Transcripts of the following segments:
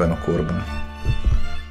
ebben a korban.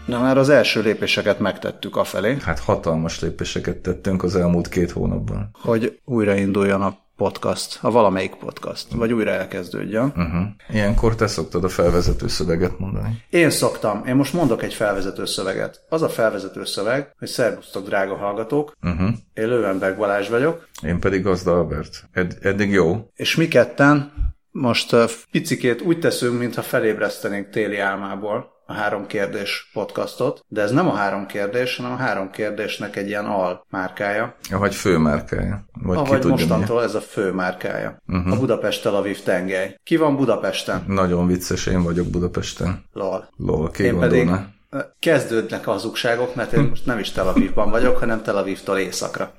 Na már az első lépéseket megtettük afelé. Hát hatalmas lépéseket tettünk az elmúlt két hónapban. Hogy újrainduljon a podcast, a valamelyik podcast, vagy újra elkezdődjön. Uh-huh. Ilyenkor te szoktad a felvezető szöveget mondani. Én szoktam. Én most mondok egy felvezető szöveget. Az a felvezető szöveg, hogy szervusztok, drága hallgatók. Uh-huh. Én Lővenberg Balázs vagyok. Én pedig Gazda Albert. Ed- eddig jó. És mi ketten most uh, picikét úgy teszünk, mintha felébresztenénk téli álmából a három kérdés podcastot, de ez nem a három kérdés, hanem a három kérdésnek egy ilyen al márkája. Vagy főmárkája. Vagy Ahogy ki tudja mostantól mi. ez a fő márkája. Uh-huh. A Budapest-Tel Aviv tengely. Ki van Budapesten? Nagyon vicces, én vagyok Budapesten. Lol. Lol, ki Én pedig gondolná? ö, kezdődnek a hazugságok, mert én most nem is Tel Avivban vagyok, hanem Tel Avivtól északra.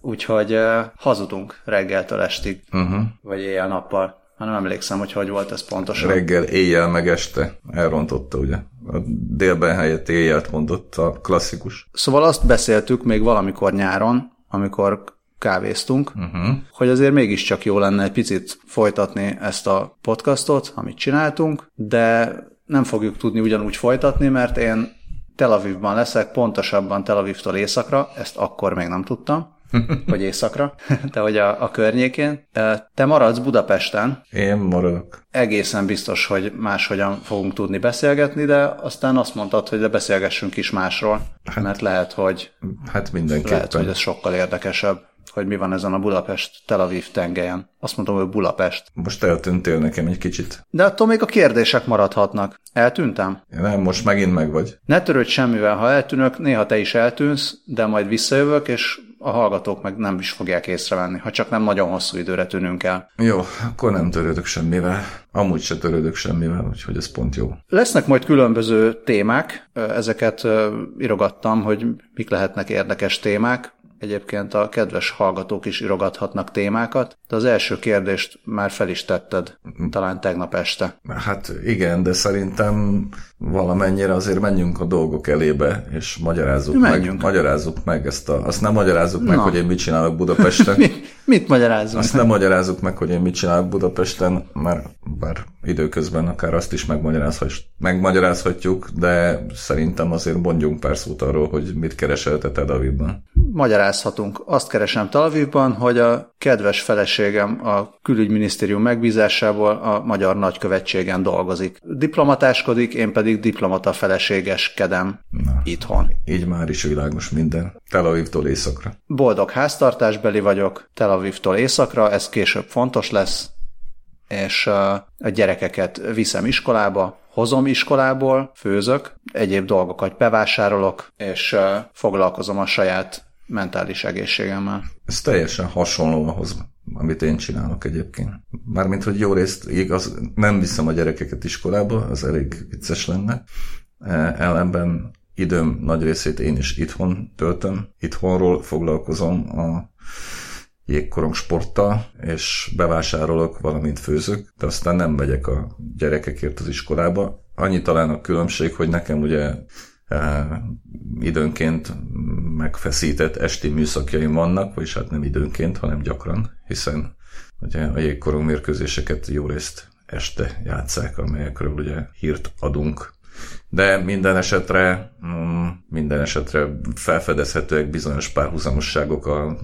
Úgyhogy uh, hazudunk reggeltől estig, uh-huh. vagy éjjel-nappal. Már nem emlékszem, hogy hogy volt ez pontosan. Reggel, éjjel, meg este. Elrontotta, ugye? A délben helyett éjjelt mondott a klasszikus. Szóval azt beszéltük még valamikor nyáron, amikor kávéztunk, uh-huh. hogy azért mégiscsak jó lenne egy picit folytatni ezt a podcastot, amit csináltunk, de nem fogjuk tudni ugyanúgy folytatni, mert én Tel Avivban leszek, pontosabban Tel Avivtól északra, ezt akkor még nem tudtam, hogy északra, de hogy a, a környékén. Te maradsz Budapesten, Én maradok. egészen biztos, hogy máshogyan fogunk tudni beszélgetni, de aztán azt mondtad, hogy de beszélgessünk is másról, hát, mert lehet, hogy Hát mindenképpen. lehet, hogy ez sokkal érdekesebb, hogy mi van ezen a Budapest-Tel Aviv tengelyen. Azt mondom, hogy Budapest. Most eltűntél nekem egy kicsit. De attól még a kérdések maradhatnak. Eltűntem? Nem, most megint meg vagy. Ne törődj semmivel, ha eltűnök, néha te is eltűnsz, de majd visszajövök, és a hallgatók meg nem is fogják észrevenni, ha csak nem nagyon hosszú időre tűnünk el. Jó, akkor nem törődök semmivel. Amúgy se törődök semmivel, úgyhogy ez pont jó. Lesznek majd különböző témák, ezeket irogattam, hogy mik lehetnek érdekes témák. Egyébként a kedves hallgatók is irogathatnak témákat, de az első kérdést már fel is tetted, talán tegnap este. Hát igen, de szerintem valamennyire azért menjünk a dolgok elébe, és magyarázzuk Menjünk. meg, magyarázzuk meg ezt a... Azt nem magyarázzuk meg, Na. hogy én mit csinálok Budapesten. Mi, mit magyarázzunk? Azt nem magyarázzuk meg, hogy én mit csinálok Budapesten, mert bár időközben akár azt is megmagyarázhat, megmagyarázhatjuk, de szerintem azért mondjunk pár szót arról, hogy mit keresel te Tel Magyarázhatunk. Azt keresem Tel Avivban, hogy a kedves feleségem a külügyminisztérium megbízásából a magyar nagykövetségen dolgozik. Diplomatáskodik, én pedig diplomata feleségeskedem Na. itthon. Így már is világos minden. Tel Avivtól északra. Boldog háztartásbeli vagyok, Tel Avivtól északra, ez később fontos lesz, és uh, a gyerekeket viszem iskolába, hozom iskolából, főzök, egyéb dolgokat bevásárolok, és uh, foglalkozom a saját mentális egészségemmel. Ez teljesen hasonló ahhoz, amit én csinálok egyébként. Mármint, hogy jó részt igaz, nem viszem a gyerekeket iskolába, az elég vicces lenne. E, Ellenben időm nagy részét én is itthon töltöm. Itthonról foglalkozom a jégkorong sporttal, és bevásárolok, valamint főzök, de aztán nem megyek a gyerekekért az iskolába. Annyi talán a különbség, hogy nekem ugye időnként megfeszített esti műszakjaim vannak, vagyis hát nem időnként, hanem gyakran, hiszen ugye a jégkorong mérkőzéseket jó részt este játszák, amelyekről ugye hírt adunk. De minden esetre, mm, minden esetre felfedezhetőek bizonyos párhuzamosságok a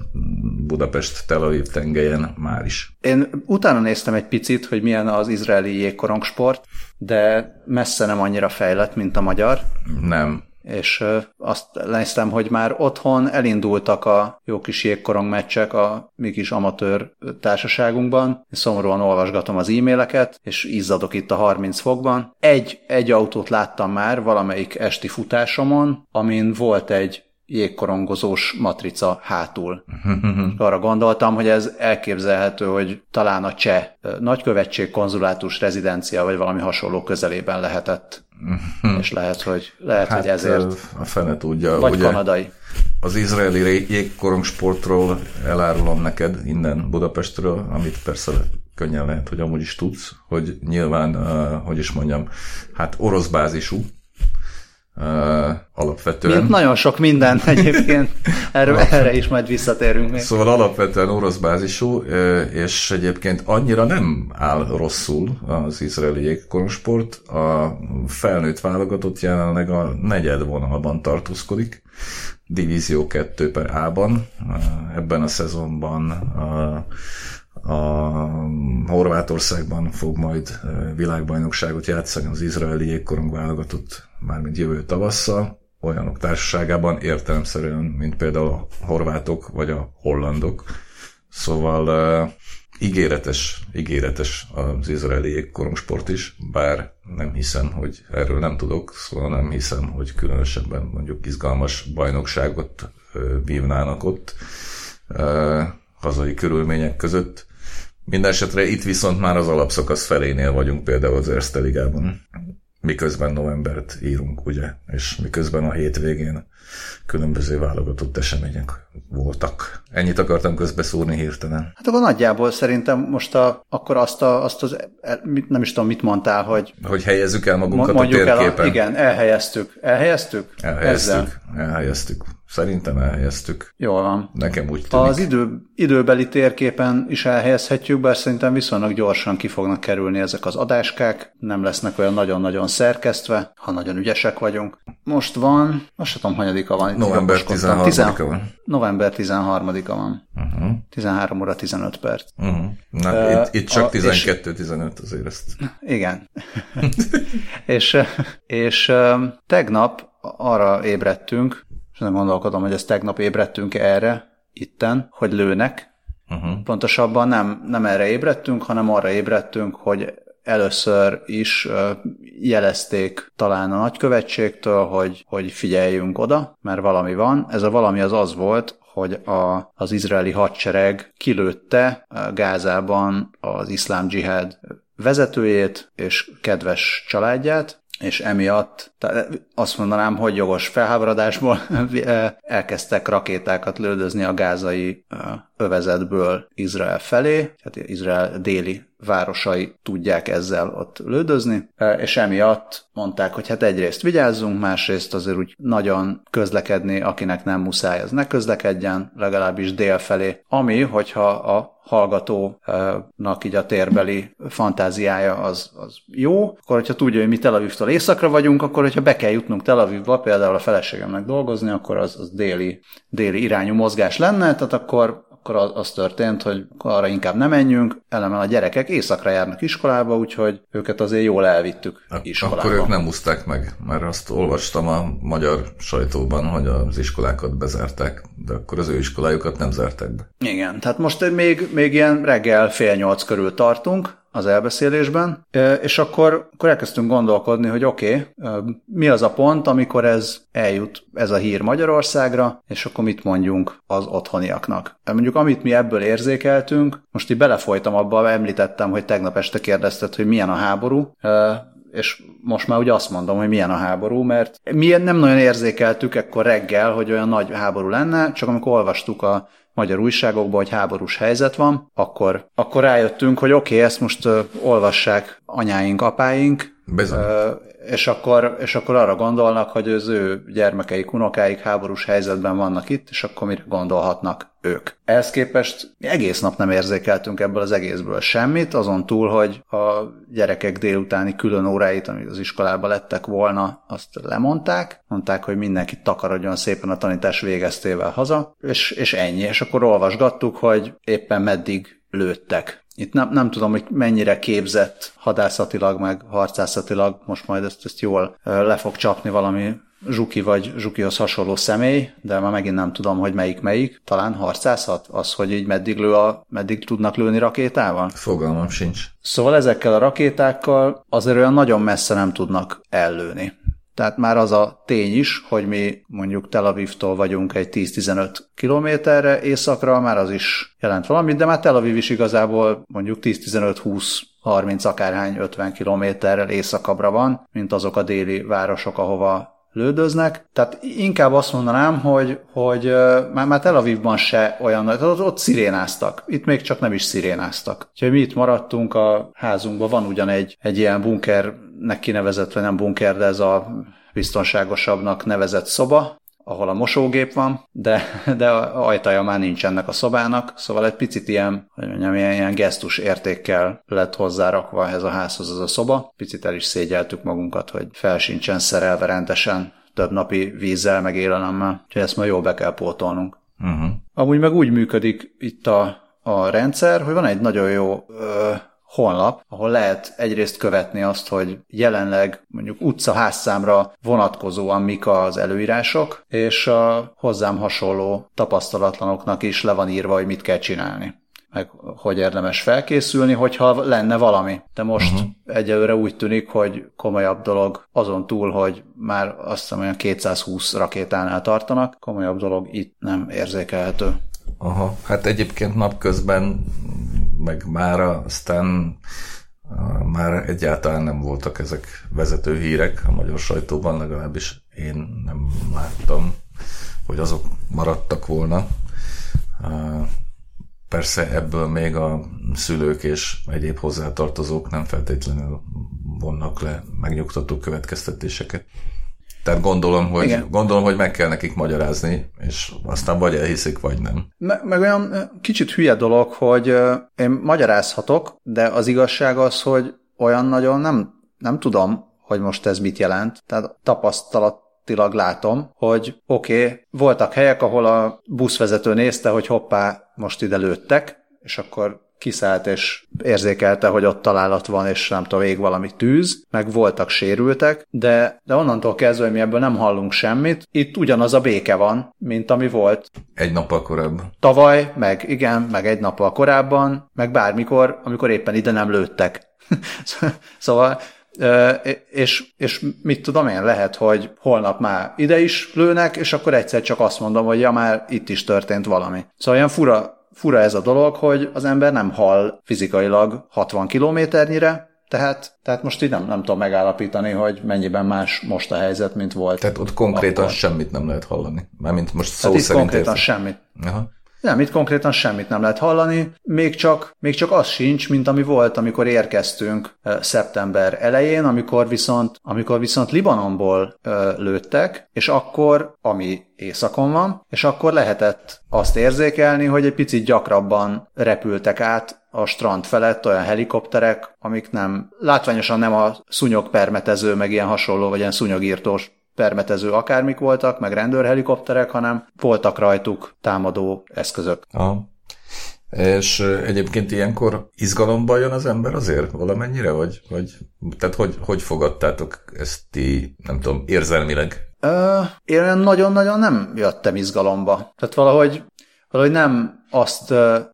Budapest-Tel Aviv tengelyen már is. Én utána néztem egy picit, hogy milyen az izraeli jégkorongsport, de messze nem annyira fejlett, mint a magyar, Nem, és azt néztem, hogy már otthon elindultak a jó kis jégkorong meccsek a mi kis amatőr társaságunkban. Szomorúan olvasgatom az e-maileket, és izzadok itt a 30 fokban. Egy, egy autót láttam már valamelyik esti futásomon, amin volt egy jégkorongozós matrica hátul. Arra gondoltam, hogy ez elképzelhető, hogy talán a cseh nagykövetség konzulátus rezidencia, vagy valami hasonló közelében lehetett. És lehet, hogy, lehet, hát hogy ezért. a fene tudja. Vagy ugye, kanadai. Az izraeli jégkorong sportról elárulom neked innen Budapestről, amit persze könnyen lehet, hogy amúgy is tudsz, hogy nyilván, uh, hogy is mondjam, hát orosz bázisú, Uh, alapvetően. Mint nagyon sok minden egyébként, erre, erre is majd visszatérünk még. Szóval alapvetően orosz bázisú, és egyébként annyira nem áll rosszul az izraeli jégkorongsport. A felnőtt válogatott jelenleg a negyed vonalban tartózkodik, Divízió 2 per A-ban. Ebben a szezonban a, a Horvátországban fog majd világbajnokságot játszani az izraeli jégkorong válogatott mármint jövő tavasszal, olyanok társaságában értelemszerűen, mint például a horvátok vagy a hollandok. Szóval uh, ígéretes, ígéretes az izraeli jégkorongsport is, bár nem hiszem, hogy erről nem tudok, szóval nem hiszem, hogy különösebben mondjuk izgalmas bajnokságot uh, vívnának ott hazai körülmények között. Mindenesetre itt viszont már az alapszakasz felénél vagyunk például az Erste Ligában miközben novembert írunk, ugye, és miközben a hétvégén különböző válogatott események voltak. Ennyit akartam közbeszúrni hirtelen. Hát akkor nagyjából szerintem most a, akkor azt, a, azt az, nem is tudom, mit mondtál, hogy... Hogy helyezzük el magunkat a térképen. El a, igen, elhelyeztük. Elhelyeztük? Elhelyeztük. Ezzel? Elhelyeztük. Szerintem elhelyeztük. Jól van. Nekem úgy tűnik. Az idő, időbeli térképen is elhelyezhetjük, bár szerintem viszonylag gyorsan ki fognak kerülni ezek az adáskák, nem lesznek olyan nagyon-nagyon szerkesztve, ha nagyon ügyesek vagyunk. Most van, azt sem tudom, hanyadika van. November 13-a van. November 13-a van. Uh-huh. 13 óra 15 perc. Uh-huh. Na, uh, itt, itt csak 12-15 azért ezt. Igen. és és tegnap arra ébredtünk, és nem gondolkodom, hogy ezt tegnap ébredtünk erre, itten, hogy lőnek. Uh-huh. Pontosabban nem, nem erre ébredtünk, hanem arra ébredtünk, hogy először is jelezték talán a nagykövetségtől, hogy, hogy figyeljünk oda, mert valami van. Ez a valami az az volt, hogy a, az izraeli hadsereg kilőtte Gázában az iszlám dzsihád vezetőjét és kedves családját, és emiatt azt mondanám, hogy jogos felháborodásból elkezdtek rakétákat lődözni a gázai övezetből Izrael felé, tehát Izrael déli városai tudják ezzel ott lődözni, és emiatt mondták, hogy hát egyrészt vigyázzunk, másrészt azért úgy nagyon közlekedni, akinek nem muszáj, az ne közlekedjen, legalábbis dél felé, ami, hogyha a hallgatónak így a térbeli fantáziája az, az jó, akkor hogyha tudja, hogy mi Tel Avivtól északra vagyunk, akkor hogyha be kell jutnunk Tel Avivba, például a feleségemnek dolgozni, akkor az, az déli, déli irányú mozgás lenne, tehát akkor akkor az történt, hogy arra inkább nem menjünk, ellenben a gyerekek éjszakra járnak iskolába, úgyhogy őket azért jól elvittük iskolába. Akkor ők nem úszták meg, mert azt olvastam a magyar sajtóban, hogy az iskolákat bezárták, de akkor az ő iskolájukat nem zárták be. Igen, tehát most még, még ilyen reggel fél nyolc körül tartunk, az elbeszélésben, és akkor, akkor elkezdtünk gondolkodni, hogy oké, okay, mi az a pont, amikor ez eljut, ez a hír Magyarországra, és akkor mit mondjunk az otthoniaknak. Mondjuk amit mi ebből érzékeltünk, most így belefolytam abba, említettem, hogy tegnap este kérdezted, hogy milyen a háború, és most már ugye azt mondom, hogy milyen a háború, mert mi nem nagyon érzékeltük ekkor reggel, hogy olyan nagy háború lenne, csak amikor olvastuk a magyar újságokban, hogy háborús helyzet van, akkor, akkor rájöttünk, hogy oké, okay, ezt most uh, olvassák anyáink, apáink, Bizony. Uh, és akkor, és akkor arra gondolnak, hogy az ő gyermekeik, unokáik háborús helyzetben vannak itt, és akkor mire gondolhatnak ők. Ehhez képest egész nap nem érzékeltünk ebből az egészből semmit, azon túl, hogy a gyerekek délutáni külön óráit, amik az iskolában lettek volna, azt lemondták, mondták, hogy mindenki takarodjon szépen a tanítás végeztével haza, és, és ennyi. És akkor olvasgattuk, hogy éppen meddig lőttek. Itt nem, nem tudom, hogy mennyire képzett hadászatilag, meg harcászatilag, most majd ezt, ezt jól le fog csapni valami Zsuki vagy Zsukihoz hasonló személy, de már megint nem tudom, hogy melyik melyik. Talán harcászat? Az, hogy így meddig, lő a, meddig tudnak lőni rakétával? Fogalmam sincs. Szóval ezekkel a rakétákkal azért olyan nagyon messze nem tudnak ellőni. Tehát már az a tény is, hogy mi mondjuk Tel Avivtól vagyunk egy 10-15 kilométerre északra, már az is jelent valamit, de már Tel Aviv is igazából mondjuk 10-15-20 30 akárhány 50 kilométerrel északabbra van, mint azok a déli városok, ahova lődöznek. Tehát inkább azt mondanám, hogy, hogy már, már Tel Avivban se olyan nagy, ott, ott szirénáztak. Itt még csak nem is szirénáztak. Úgyhogy mi itt maradtunk a házunkban, van ugyan egy, egy ilyen bunkernek kinevezett, vagy nem bunker, de ez a legbiztonságosabbnak nevezett szoba, ahol a mosógép van, de, de ajtaja már nincs ennek a szobának, szóval egy picit ilyen, hogy mondjam, ilyen, ilyen gesztus értékkel lett hozzárakva ez a házhoz az a szoba. Picit el is szégyeltük magunkat, hogy felsincsen szerelve rendesen több napi vízzel, meg élelemmel, úgyhogy ezt majd jól be kell pótolnunk. Uh-huh. Amúgy meg úgy működik itt a, a rendszer, hogy van egy nagyon jó ö, honlap, ahol lehet egyrészt követni azt, hogy jelenleg mondjuk utca házszámra vonatkozóan mik az előírások, és a hozzám hasonló tapasztalatlanoknak is le van írva, hogy mit kell csinálni meg hogy érdemes felkészülni, hogyha lenne valami. De most uh-huh. egyelőre úgy tűnik, hogy komolyabb dolog azon túl, hogy már azt hiszem olyan 220 rakétánál tartanak, komolyabb dolog itt nem érzékelhető. Aha, hát egyébként napközben meg mára, aztán már egyáltalán nem voltak ezek vezető hírek a magyar sajtóban, legalábbis én nem láttam, hogy azok maradtak volna. Persze ebből még a szülők és egyéb hozzátartozók nem feltétlenül vonnak le megnyugtató következtetéseket. Tehát gondolom, hogy, Igen. gondolom, hogy meg kell nekik magyarázni, és aztán vagy elhiszik, vagy nem. Me- meg olyan kicsit hülye dolog, hogy én magyarázhatok, de az igazság az, hogy olyan nagyon nem, nem tudom, hogy most ez mit jelent. Tehát tapasztalatilag látom, hogy oké, okay, voltak helyek, ahol a buszvezető nézte, hogy hoppá, most ide lőttek, és akkor kiszállt és érzékelte, hogy ott találat van, és nem tudom, ég valami tűz, meg voltak sérültek, de, de onnantól kezdve, hogy mi ebből nem hallunk semmit, itt ugyanaz a béke van, mint ami volt. Egy nappal korábban. Tavaly, meg igen, meg egy nappal korábban, meg bármikor, amikor éppen ide nem lőttek. szóval és, és mit tudom én, lehet, hogy holnap már ide is lőnek, és akkor egyszer csak azt mondom, hogy ja, már itt is történt valami. Szóval olyan fura fura ez a dolog, hogy az ember nem hal fizikailag 60 kilométernyire, tehát, tehát most így nem, nem tudom megállapítani, hogy mennyiben más most a helyzet, mint volt. Tehát ott konkrétan akkor. semmit nem lehet hallani. Mármint most szó tehát itt konkrétan érte. semmit. Aha. Nem, itt konkrétan semmit nem lehet hallani, még csak, még csak az sincs, mint ami volt, amikor érkeztünk szeptember elején, amikor viszont, amikor viszont Libanonból lőttek, és akkor, ami északon van, és akkor lehetett azt érzékelni, hogy egy picit gyakrabban repültek át a strand felett olyan helikopterek, amik nem, látványosan nem a szúnyogpermetező, meg ilyen hasonló, vagy ilyen szúnyogírtós permetező akármik voltak, meg rendőrhelikopterek, hanem voltak rajtuk támadó eszközök. Aha. És egyébként ilyenkor izgalomba jön az ember azért valamennyire, vagy, vagy tehát hogy, hogy fogadtátok ezt ti, nem tudom, érzelmileg? Ö, én nagyon-nagyon nem jöttem izgalomba. Tehát valahogy valahogy nem azt,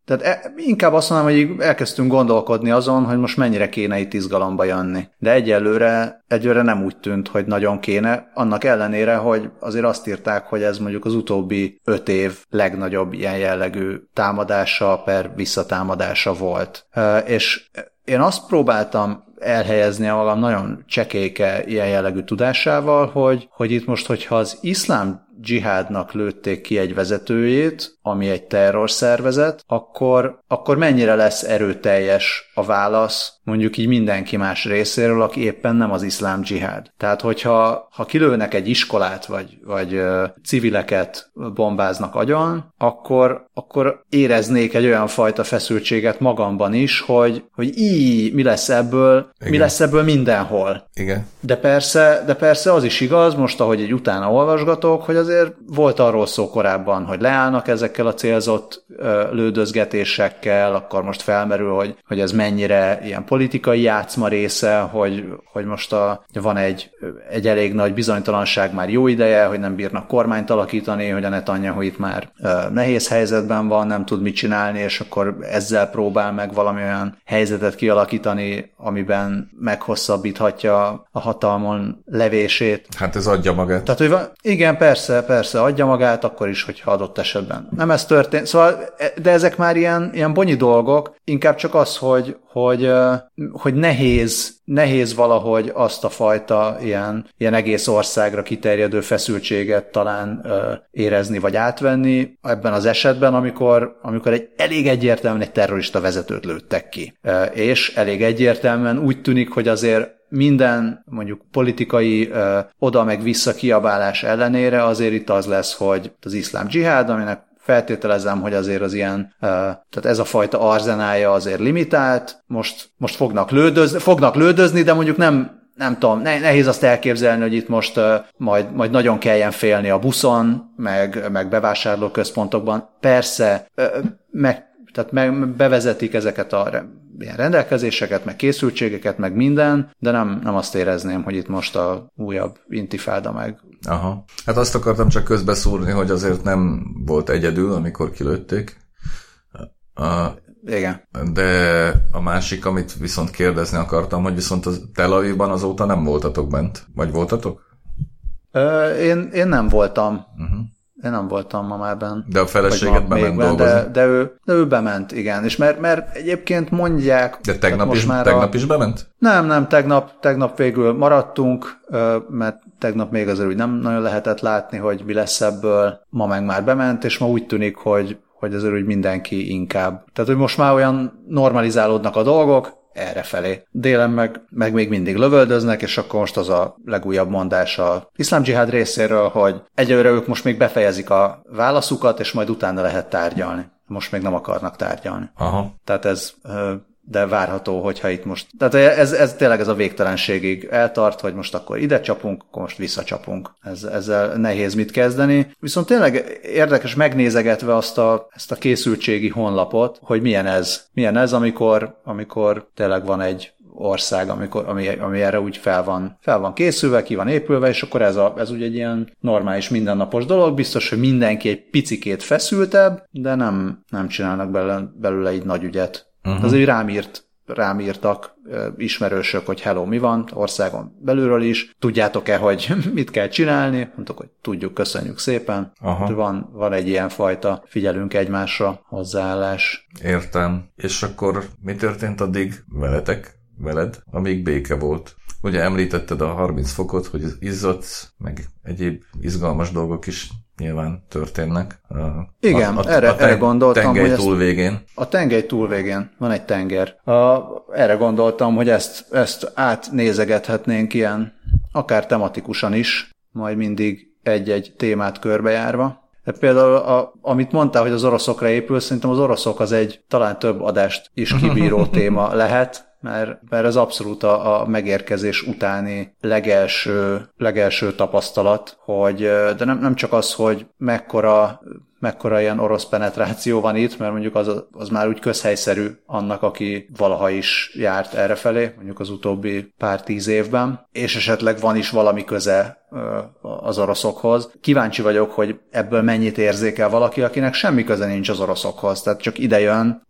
tehát e, inkább azt mondom, hogy elkezdtünk gondolkodni azon, hogy most mennyire kéne itt izgalomba jönni. De egyelőre, egyelőre nem úgy tűnt, hogy nagyon kéne, annak ellenére, hogy azért azt írták, hogy ez mondjuk az utóbbi öt év legnagyobb ilyen jellegű támadása per visszatámadása volt. És én azt próbáltam elhelyezni a magam nagyon csekéke ilyen jellegű tudásával, hogy, hogy itt most, hogyha az iszlám dzsihádnak lőtték ki egy vezetőjét, ami egy terrorszervezet, akkor, akkor mennyire lesz erőteljes a válasz mondjuk így mindenki más részéről, aki éppen nem az iszlám dzsihád. Tehát, hogyha ha kilőnek egy iskolát, vagy, vagy uh, civileket bombáznak agyon, akkor, akkor éreznék egy olyan fajta feszültséget magamban is, hogy, hogy így mi lesz ebből, Igen. mi lesz ebből mindenhol. Igen. De persze, de persze az is igaz, most ahogy egy utána olvasgatok, hogy azért volt arról szó korábban, hogy leállnak ezekkel a célzott lődözgetésekkel, akkor most felmerül, hogy, hogy ez mennyire ilyen politikai játszma része, hogy, hogy most a, van egy, egy elég nagy bizonytalanság már jó ideje, hogy nem bírnak kormányt alakítani, hogy a Netanyahu itt már nehéz helyzetben van, nem tud mit csinálni, és akkor ezzel próbál meg valami olyan helyzetet kialakítani, amiben meghosszabbíthatja a hatalmon levését. Hát ez adja magát. Tehát, hogy van, igen, persze, persze, adja magát, akkor is, hogyha adott esetben. Nem ez történt. Szóval, de ezek már ilyen, ilyen bonyi dolgok, inkább csak az, hogy, hogy, hogy nehéz, nehéz valahogy azt a fajta ilyen, ilyen egész országra kiterjedő feszültséget talán érezni vagy átvenni ebben az esetben, amikor, amikor egy elég egyértelműen egy terrorista vezetőt lőttek ki. És elég egyértelműen úgy tűnik, hogy azért minden mondjuk politikai ö, oda meg vissza kiabálás ellenére azért itt az lesz, hogy az iszlám dzsihád, aminek feltételezem, hogy azért az ilyen, tehát ez a fajta arzenája azért limitált, most, most fognak, lődözni, fognak lődözni, de mondjuk nem, nem tudom, nehéz azt elképzelni, hogy itt most majd, majd nagyon kelljen félni a buszon, meg, meg bevásárlóközpontokban. Persze, meg, tehát meg, bevezetik ezeket a ilyen rendelkezéseket, meg készültségeket, meg minden, de nem, nem azt érezném, hogy itt most a újabb intifáda meg. Aha. Hát azt akartam csak közbeszúrni, hogy azért nem volt egyedül, amikor kilőtték. A, igen. De a másik, amit viszont kérdezni akartam, hogy viszont a Tel Avivban azóta nem voltatok bent? Vagy voltatok? Ö, én, én nem voltam. Uh-huh. Én nem voltam ma már bent. De a feleséget bement ben, de, de, ő, de ő bement, igen. És mert, mert egyébként mondják... De tegnap, is, már tegnap a... is bement? Nem, nem, tegnap, tegnap végül maradtunk, mert tegnap még azért úgy nem nagyon lehetett látni, hogy mi lesz ebből. Ma meg már bement, és ma úgy tűnik, hogy, hogy azért úgy mindenki inkább. Tehát, hogy most már olyan normalizálódnak a dolgok, erre felé. Délen meg, meg még mindig lövöldöznek, és akkor most az a legújabb mondás a iszlám dzsihád részéről, hogy egyelőre ők most még befejezik a válaszukat, és majd utána lehet tárgyalni. Most még nem akarnak tárgyalni. Aha. Tehát ez de várható, hogyha itt most... Tehát ez, ez tényleg ez a végtelenségig eltart, hogy most akkor ide csapunk, akkor most visszacsapunk. Ez, ezzel nehéz mit kezdeni. Viszont tényleg érdekes megnézegetve azt a, ezt a készültségi honlapot, hogy milyen ez. Milyen ez, amikor, amikor tényleg van egy ország, amikor, ami, ami erre úgy fel van, fel van készülve, ki van épülve, és akkor ez, a, ez úgy egy ilyen normális, mindennapos dolog. Biztos, hogy mindenki egy picikét feszültebb, de nem, nem csinálnak belőle, belőle egy nagy ügyet. Uh-huh. Azért rám írt rám írtak ismerősök, hogy hello, mi van, országon belülről is, tudjátok-e, hogy mit kell csinálni? Mondtuk, hogy tudjuk, köszönjük szépen. Aha. Van, van egy ilyen fajta figyelünk egymásra hozzáállás. Értem. És akkor mi történt addig veletek, veled, amíg béke volt? Ugye említetted a 30 fokot, hogy izzadsz, meg egyéb izgalmas dolgok is nyilván történnek. Igen, a, a, erre, a ten, erre gondoltam. Tengely hogy túlvégén. A tengely túlvégén, van egy tenger. A, erre gondoltam, hogy ezt, ezt átnézegethetnénk ilyen, akár tematikusan is, majd mindig egy-egy témát körbejárva. De például, a, amit mondtál, hogy az oroszokra épül, szerintem az oroszok az egy talán több adást is kibíró téma lehet, mert, mert ez abszolút a, a megérkezés utáni legelső, legelső tapasztalat, hogy de nem, nem csak az, hogy mekkora mekkora ilyen orosz penetráció van itt, mert mondjuk az, az már úgy közhelyszerű annak, aki valaha is járt errefelé, mondjuk az utóbbi pár tíz évben, és esetleg van is valami köze az oroszokhoz. Kíváncsi vagyok, hogy ebből mennyit érzékel valaki, akinek semmi köze nincs az oroszokhoz, tehát csak idejön,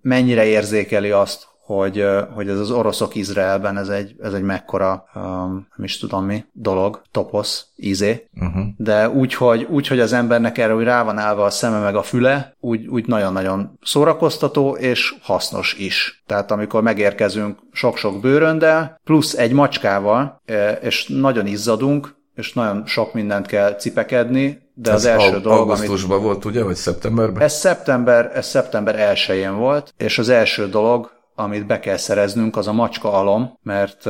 mennyire érzékeli azt, hogy, hogy ez az oroszok Izraelben ez egy, ez egy mekkora, um, nem is tudom mi, dolog, toposz, izé, uh-huh. de úgy hogy, úgy, hogy az embernek erre úgy rá van állva a szeme meg a füle, úgy, úgy nagyon-nagyon szórakoztató és hasznos is. Tehát amikor megérkezünk sok-sok bőröndel, plusz egy macskával, és nagyon izzadunk, és nagyon sok mindent kell cipekedni, de ez az első dolog, augusztusban amit... volt, ugye, vagy szeptemberben? Ez szeptember, ez szeptember 1 volt, és az első dolog, amit be kell szereznünk, az a macska alom, mert,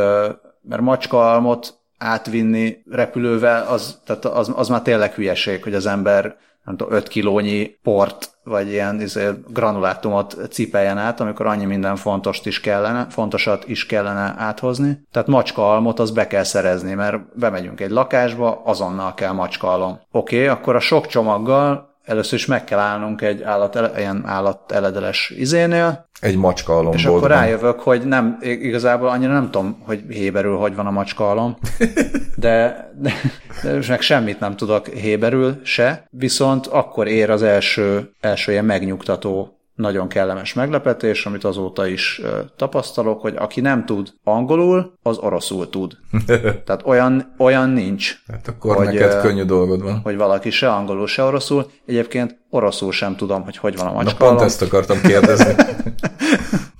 mert macska almot átvinni repülővel, az, tehát az, az már tényleg hülyeség, hogy az ember nem tudom, 5 kilónyi port, vagy ilyen izé, granulátumot cipeljen át, amikor annyi minden fontost is kellene, fontosat is kellene áthozni. Tehát macska almot az be kell szerezni, mert bemegyünk egy lakásba, azonnal kell macska alom. Oké, okay, akkor a sok csomaggal először is meg kell állnunk egy állat, ilyen állateledeles izénél. Egy macska alom És akkor rájövök, hogy nem, igazából annyira nem tudom, hogy héberül hogy van a macska alom, de, de, de meg semmit nem tudok héberül se, viszont akkor ér az első, első ilyen megnyugtató nagyon kellemes meglepetés, amit azóta is tapasztalok, hogy aki nem tud angolul, az oroszul tud. Tehát olyan, olyan nincs. Hát akkor hogy, neked könnyű dolgod van. Hogy valaki se angolul, se oroszul. Egyébként oroszul sem tudom, hogy hogy van a macska. Na pont ezt akartam kérdezni.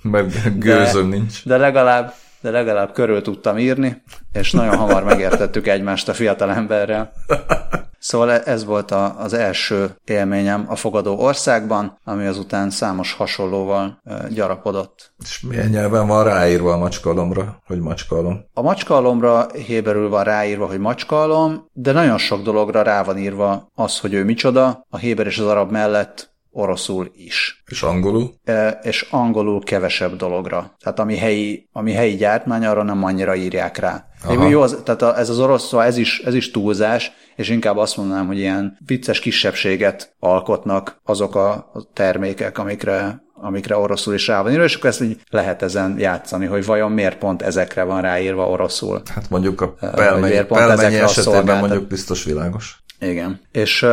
Mert gőzöm de, nincs. De legalább, de legalább körül tudtam írni, és nagyon hamar megértettük egymást a fiatal emberrel. Szóval ez volt a, az első élményem a fogadó országban, ami azután számos hasonlóval gyarapodott. És milyen nyelven van ráírva a macskalomra, hogy macskalom? A macskalomra héberül van ráírva, hogy macskalom, de nagyon sok dologra rá van írva az, hogy ő micsoda. A héber és az arab mellett oroszul is. És angolul? E, és angolul kevesebb dologra. Tehát ami helyi, ami helyi gyártmány, arra nem annyira írják rá. Aha. Jó, az, tehát a, ez az orosz, szóval ez is, ez is túlzás, és inkább azt mondanám, hogy ilyen vicces kisebbséget alkotnak azok a termékek, amikre amikre oroszul is rá van írva, és akkor ezt így lehet ezen játszani, hogy vajon miért pont ezekre van ráírva oroszul. Hát mondjuk a pelmeny, pelmennyi esetében mondjuk biztos világos. Igen. És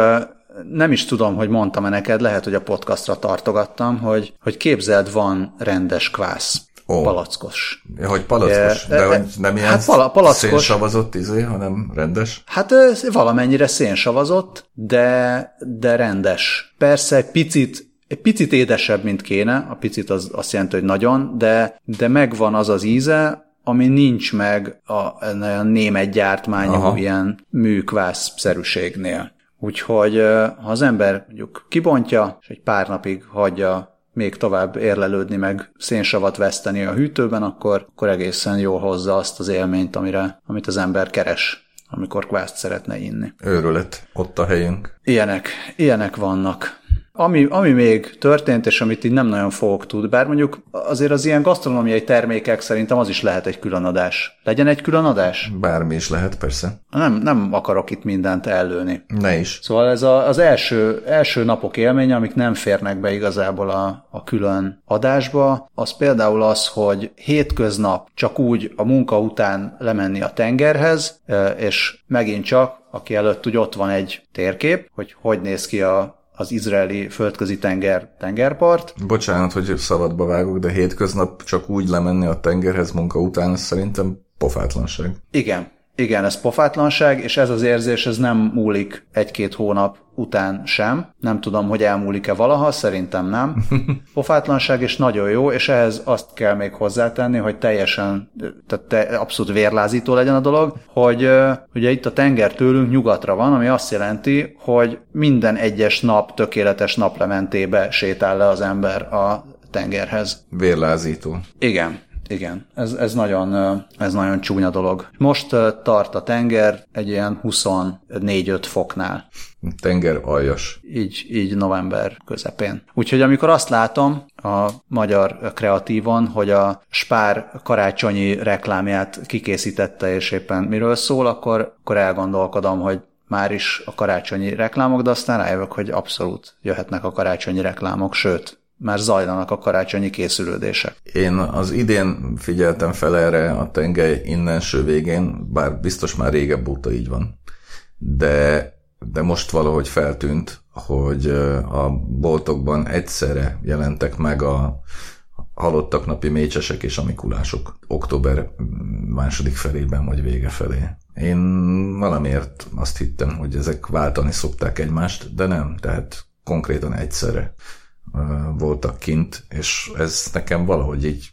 nem is tudom, hogy mondtam-e neked, lehet, hogy a podcastra tartogattam, hogy, hogy képzeld, van rendes kvász. Oh. Palackos. Ja, hogy palackos, de, de hogy nem ilyen hát pala, palackos. szénsavazott izé, hanem rendes? Hát valamennyire szénsavazott, de, de rendes. Persze egy picit egy picit édesebb, mint kéne, a picit az azt jelenti, hogy nagyon, de, de megvan az az íze, ami nincs meg a, a német gyártmányú Aha. ilyen műkvász-szerűségnél. Úgyhogy ha az ember mondjuk kibontja, és egy pár napig hagyja még tovább érlelődni, meg szénsavat veszteni a hűtőben, akkor, akkor egészen jól hozza azt az élményt, amire, amit az ember keres, amikor kvászt szeretne inni. Őrület, ott a helyünk. Ilyenek, ilyenek vannak. Ami, ami még történt, és amit így nem nagyon fogok tud, bár mondjuk azért az ilyen gasztronómiai termékek szerintem az is lehet egy külön adás. Legyen egy külön adás? Bármi is lehet, persze. Nem, nem akarok itt mindent ellőni. Ne is. Szóval ez a, az első, első napok élménye, amik nem férnek be igazából a, a külön adásba, az például az, hogy hétköznap csak úgy a munka után lemenni a tengerhez, és megint csak aki előtt úgy ott van egy térkép, hogy hogy néz ki a az izraeli földközi tenger tengerpart. Bocsánat, hogy szabadba vágok, de hétköznap csak úgy lemenni a tengerhez munka után, szerintem pofátlanság. Igen, igen, ez pofátlanság, és ez az érzés, ez nem múlik egy-két hónap után sem. Nem tudom, hogy elmúlik-e valaha, szerintem nem. Pofátlanság és nagyon jó, és ehhez azt kell még hozzátenni, hogy teljesen, tehát te, abszolút vérlázító legyen a dolog, hogy ugye itt a tenger tőlünk nyugatra van, ami azt jelenti, hogy minden egyes nap tökéletes naplementébe sétál le az ember a tengerhez. Vérlázító. Igen. Igen, ez, ez, nagyon, ez nagyon csúnya dolog. Most tart a tenger egy ilyen 24-5 foknál. Tenger aljas. Így, így november közepén. Úgyhogy amikor azt látom a magyar kreatívon, hogy a Spár karácsonyi reklámját kikészítette, és éppen miről szól, akkor, akkor elgondolkodom, hogy már is a karácsonyi reklámok, de aztán rájövök, hogy abszolút jöhetnek a karácsonyi reklámok, sőt, már zajlanak a karácsonyi készülődések. Én az idén figyeltem fel erre a tengely innenső végén, bár biztos már régebb óta így van, de, de most valahogy feltűnt, hogy a boltokban egyszerre jelentek meg a halottak napi mécsesek és a mikulások október második felében vagy vége felé. Én valamiért azt hittem, hogy ezek váltani szokták egymást, de nem, tehát konkrétan egyszerre voltak kint, és ez nekem valahogy így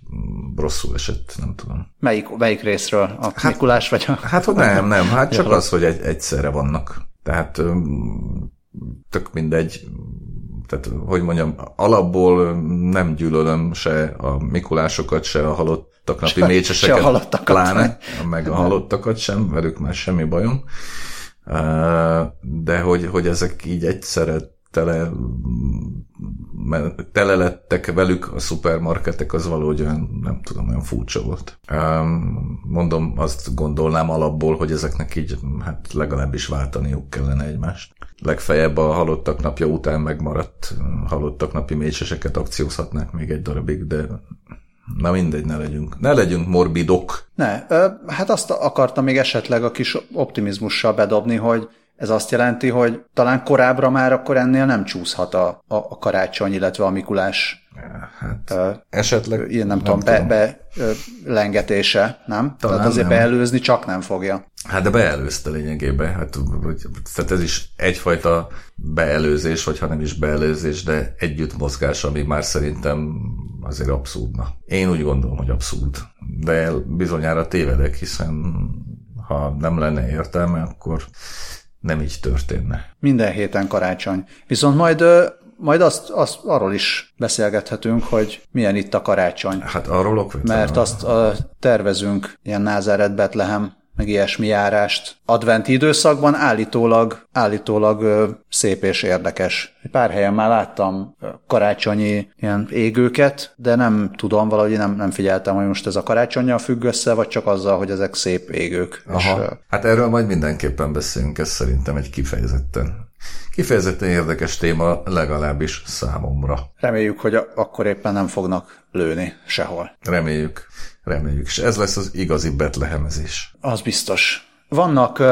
rosszul esett, nem tudom. Melyik, melyik részről? A hát, Mikulás vagy a... Hát hogy nem, nem, hát csak az, hogy egy, egyszerre vannak. Tehát tök mindegy, tehát hogy mondjam, alapból nem gyűlölöm se a Mikulásokat, se a halottak napi mécseseket, se a halottakat pláne, meg a halottakat sem, velük már semmi bajom. De hogy, hogy ezek így egyszerre tele, tele lettek velük a szupermarketek, az valahogy olyan, nem tudom, olyan furcsa volt. Mondom, azt gondolnám alapból, hogy ezeknek így hát legalábbis váltaniuk kellene egymást. Legfeljebb a halottak napja után megmaradt halottak napi mécseseket akciózhatnák még egy darabig, de Na mindegy, ne legyünk. Ne legyünk morbidok. Ne, hát azt akartam még esetleg a kis optimizmussal bedobni, hogy ez azt jelenti, hogy talán korábbra már akkor ennél nem csúszhat a, a, a karácsony, illetve a Mikulás Hát, uh, esetleg. Ilyen nem, nem tudom, tudom. Be, be, lengetése, nem? Talán Tehát azért nem. beelőzni csak nem fogja. Hát de beelőzte lényegében. Hát, tehát ez is egyfajta beelőzés, vagy ha nem is beelőzés, de együtt mozgás, ami már szerintem azért abszurdna. Én úgy gondolom, hogy abszurd. De bizonyára tévedek, hiszen ha nem lenne értelme, akkor nem így történne. Minden héten karácsony. Viszont majd majd azt, azt arról is beszélgethetünk, hogy milyen itt a karácsony. Hát arról okvetlen. Mert azt a, tervezünk ilyen Názáret Betlehem meg ilyesmi járást. Adventi időszakban állítólag, állítólag ö, szép és érdekes. Pár helyen már láttam karácsonyi ilyen égőket, de nem tudom, valahogy nem, nem figyeltem, hogy most ez a karácsonyjal függ össze, vagy csak azzal, hogy ezek szép égők. Aha. És, hát erről majd mindenképpen beszélünk, ez szerintem egy kifejezetten Kifejezetten érdekes téma, legalábbis számomra. Reméljük, hogy akkor éppen nem fognak lőni sehol. Reméljük, reméljük. És ez lesz az igazi betlehemezés. Az biztos. Vannak,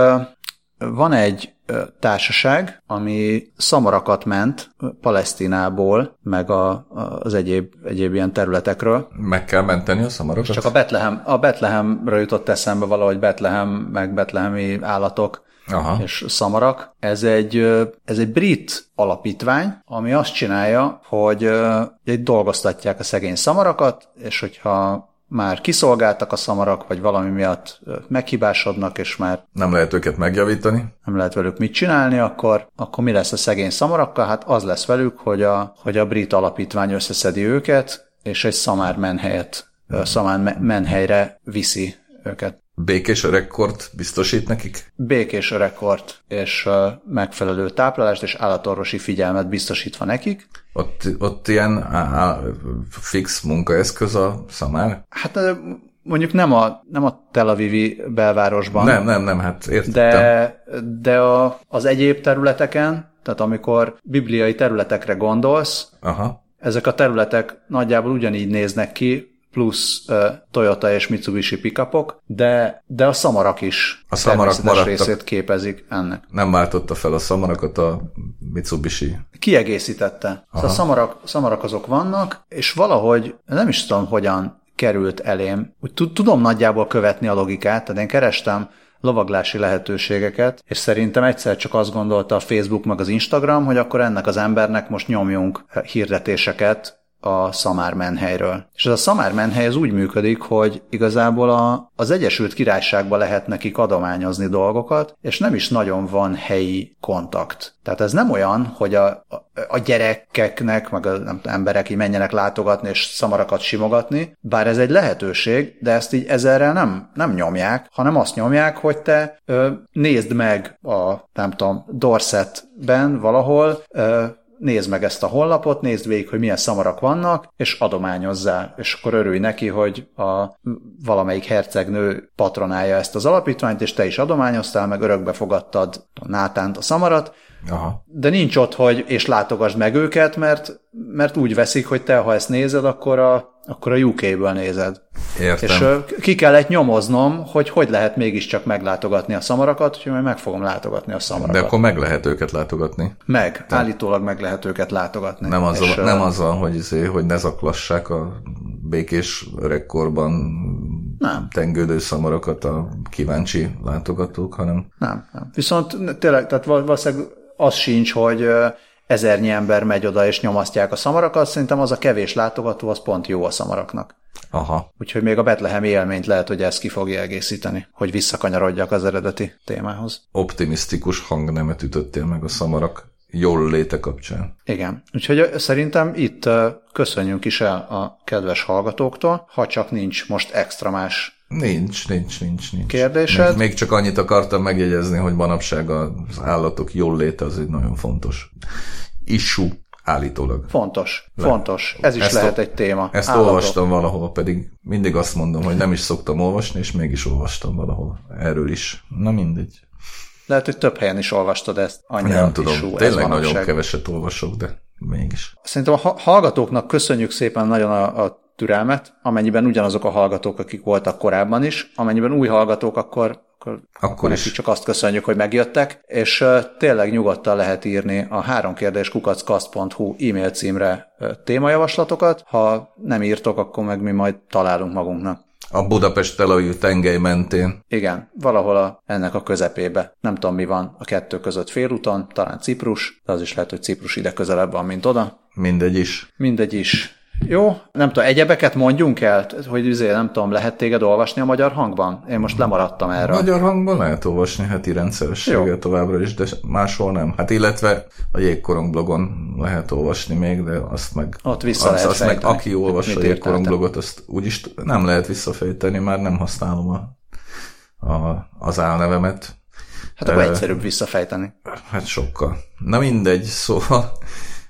van egy társaság, ami szamarakat ment Palesztinából, meg a, az egyéb, egyéb ilyen területekről. Meg kell menteni a szamarakat? Csak a Betlehem, a Betlehemről jutott eszembe valahogy Betlehem, meg betlehemi állatok Aha. és szamarak. Ez egy, ez egy brit alapítvány, ami azt csinálja, hogy egy dolgoztatják a szegény szamarakat, és hogyha már kiszolgáltak a szamarak, vagy valami miatt meghibásodnak, és már nem lehet őket megjavítani. Nem lehet velük mit csinálni, akkor, akkor mi lesz a szegény szamarakkal? Hát az lesz velük, hogy a, hogy a brit alapítvány összeszedi őket, és egy szamár menhelyet, szamár menhelyre viszi őket. Békés öregkort biztosít nekik? Békés öregkort és megfelelő táplálást és állatorvosi figyelmet biztosítva nekik. Ott, ott ilyen á, á, fix munkaeszköz a szamár? Hát mondjuk nem a, nem a Tel Avivi belvárosban. Nem, nem, nem, hát értettem. De, de a, az egyéb területeken, tehát amikor bibliai területekre gondolsz, Aha. ezek a területek nagyjából ugyanígy néznek ki, plusz uh, Toyota és Mitsubishi pickupok, de, de a szamarak is a szamarak maradtak. részét képezik ennek. Nem váltotta fel a szamarakat a Mitsubishi? Kiegészítette. Szóval a szamarak, szamarak azok vannak, és valahogy nem is tudom, hogyan került elém. Úgy tudom nagyjából követni a logikát, tehát én kerestem lovaglási lehetőségeket, és szerintem egyszer csak azt gondolta a Facebook meg az Instagram, hogy akkor ennek az embernek most nyomjunk hirdetéseket a Szamár menhelyről. És ez a Szamár menhely az úgy működik, hogy igazából a, az Egyesült Királyságban lehet nekik adományozni dolgokat, és nem is nagyon van helyi kontakt. Tehát ez nem olyan, hogy a, a, gyerekeknek, meg a nem, emberek így menjenek látogatni és szamarakat simogatni, bár ez egy lehetőség, de ezt így ezerrel nem, nem nyomják, hanem azt nyomják, hogy te ö, nézd meg a, nem tudom, Dorsetben valahol, ö, nézd meg ezt a honlapot, nézd végig, hogy milyen szamarak vannak, és adományozzál, és akkor örülj neki, hogy a valamelyik hercegnő patronálja ezt az alapítványt, és te is adományoztál, meg örökbe fogadtad a nátánt, a szamarat, Aha. de nincs ott, hogy és látogasd meg őket, mert, mert úgy veszik, hogy te, ha ezt nézed, akkor a akkor a UK-ből nézed. Értem. És uh, ki kellett nyomoznom, hogy hogy lehet mégiscsak meglátogatni a szamarakat, úgyhogy majd meg fogom látogatni a szamarakat. De akkor meg lehet őket látogatni. Meg, Te... állítólag meg lehet őket látogatni. Nem azzal, és, nem azzal hogy, izé, hogy ne zaklassák a békés öregkorban nem. tengődő szamarakat a kíváncsi látogatók, hanem... Nem, nem. Viszont tényleg, tehát valószínűleg az sincs, hogy ezernyi ember megy oda és nyomasztják a szamarakat, szerintem az a kevés látogató, az pont jó a szamaraknak. Aha. Úgyhogy még a Betlehem élményt lehet, hogy ezt ki fogja egészíteni, hogy visszakanyarodjak az eredeti témához. Optimisztikus hangnemet ütöttél meg a szamarak jól léte kapcsán. Igen. Úgyhogy szerintem itt köszönjünk is el a kedves hallgatóktól, ha csak nincs most extra más Nincs, nincs, nincs, nincs. Kérdésed? Még, még csak annyit akartam megjegyezni, hogy manapság az állatok jól léte az egy nagyon fontos issue állítólag. Fontos, Le. fontos. Ez is ezt lehet egy téma. Ezt Állatok. olvastam valahol, pedig mindig azt mondom, hogy nem is szoktam olvasni, és mégis olvastam valahol. Erről is. Na mindegy. Lehet, hogy több helyen is olvastad ezt. Annyira nem tudom, issue, tényleg nagyon keveset olvasok, de mégis. Szerintem a hallgatóknak köszönjük szépen nagyon a, a türelmet, amennyiben ugyanazok a hallgatók, akik voltak korábban is, amennyiben új hallgatók, akkor akkor, akkor is. csak azt köszönjük, hogy megjöttek, és tényleg nyugodtan lehet írni a három kérdés kukackasz.hu e-mail címre témajavaslatokat. Ha nem írtok, akkor meg mi majd találunk magunknak. A Budapest Tel Aviv tengely mentén. Igen, valahol a, ennek a közepébe. Nem tudom, mi van a kettő között félúton, talán Ciprus, de az is lehet, hogy Ciprus ide közelebb van, mint oda. Mindegy is. Mindegy is. Jó, nem tudom, egyebeket mondjunk el, hogy azért nem tudom, lehet téged olvasni a magyar hangban? Én most lemaradtam erre. A magyar hangban lehet olvasni heti rendszerességgel továbbra is, de máshol nem. Hát illetve a Jégkorong blogon lehet olvasni még, de azt meg... Ott vissza azt, azt meg aki olvassa mit a Jégkorong blogot, azt úgyis nem lehet visszafejteni, már nem használom a, a, az álnevemet. Hát akkor Ö, egyszerűbb visszafejteni. Hát sokkal. Na mindegy, szóval,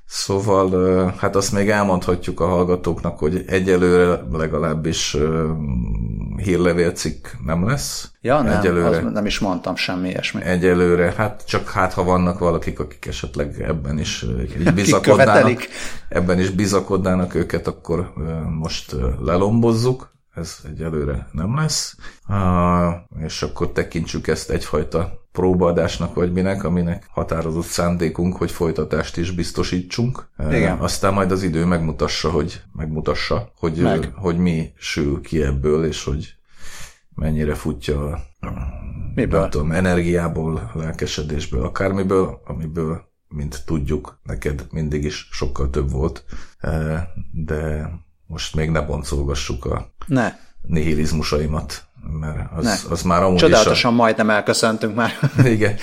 szóval hát azt még elmondhatjuk a hallgatóknak, hogy egyelőre legalábbis hírlevélcikk nem lesz. Ja, nem, egyelőre, az nem is mondtam semmi ilyesmi. egyelőre, hát csak hát ha vannak valakik, akik esetleg ebben is így bizakodnának, ebben is bizakodnának őket, akkor most lelombozzuk. Ez egyelőre nem lesz. És akkor tekintsük ezt egyfajta próbaadásnak, vagy minek, aminek határozott szándékunk, hogy folytatást is biztosítsunk. Igen. Aztán majd az idő megmutassa, hogy megmutassa, hogy, Meg. Hogy mi sül ki ebből, és hogy mennyire futja a Miből? nem tudom, energiából, lelkesedésből, akármiből, amiből, mint tudjuk, neked mindig is sokkal több volt, de most még ne boncolgassuk a Ne, nihilizmusaimat, mert az, Ne. az már amúgy csodálatosan majdnem elköszöntünk már. is a... Igen,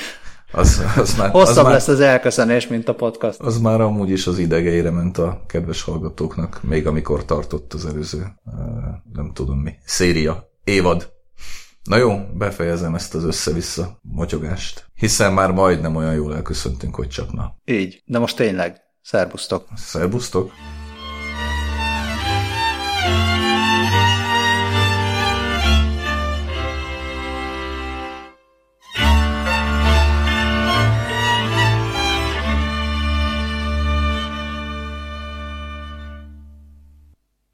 az, az, már, az, Hosszabb már, lesz az elköszönés, mint a podcast. az már amúgy is az idegeire ment a kedves hallgatóknak, még amikor tartott az előző, nem tudom mi, széria, évad. Na jó, befejezem ezt az össze-vissza motyogást, hiszen már majdnem olyan jól elköszöntünk, hogy csak na. Így. De most tényleg. Szerbusztok. Szerbusztok!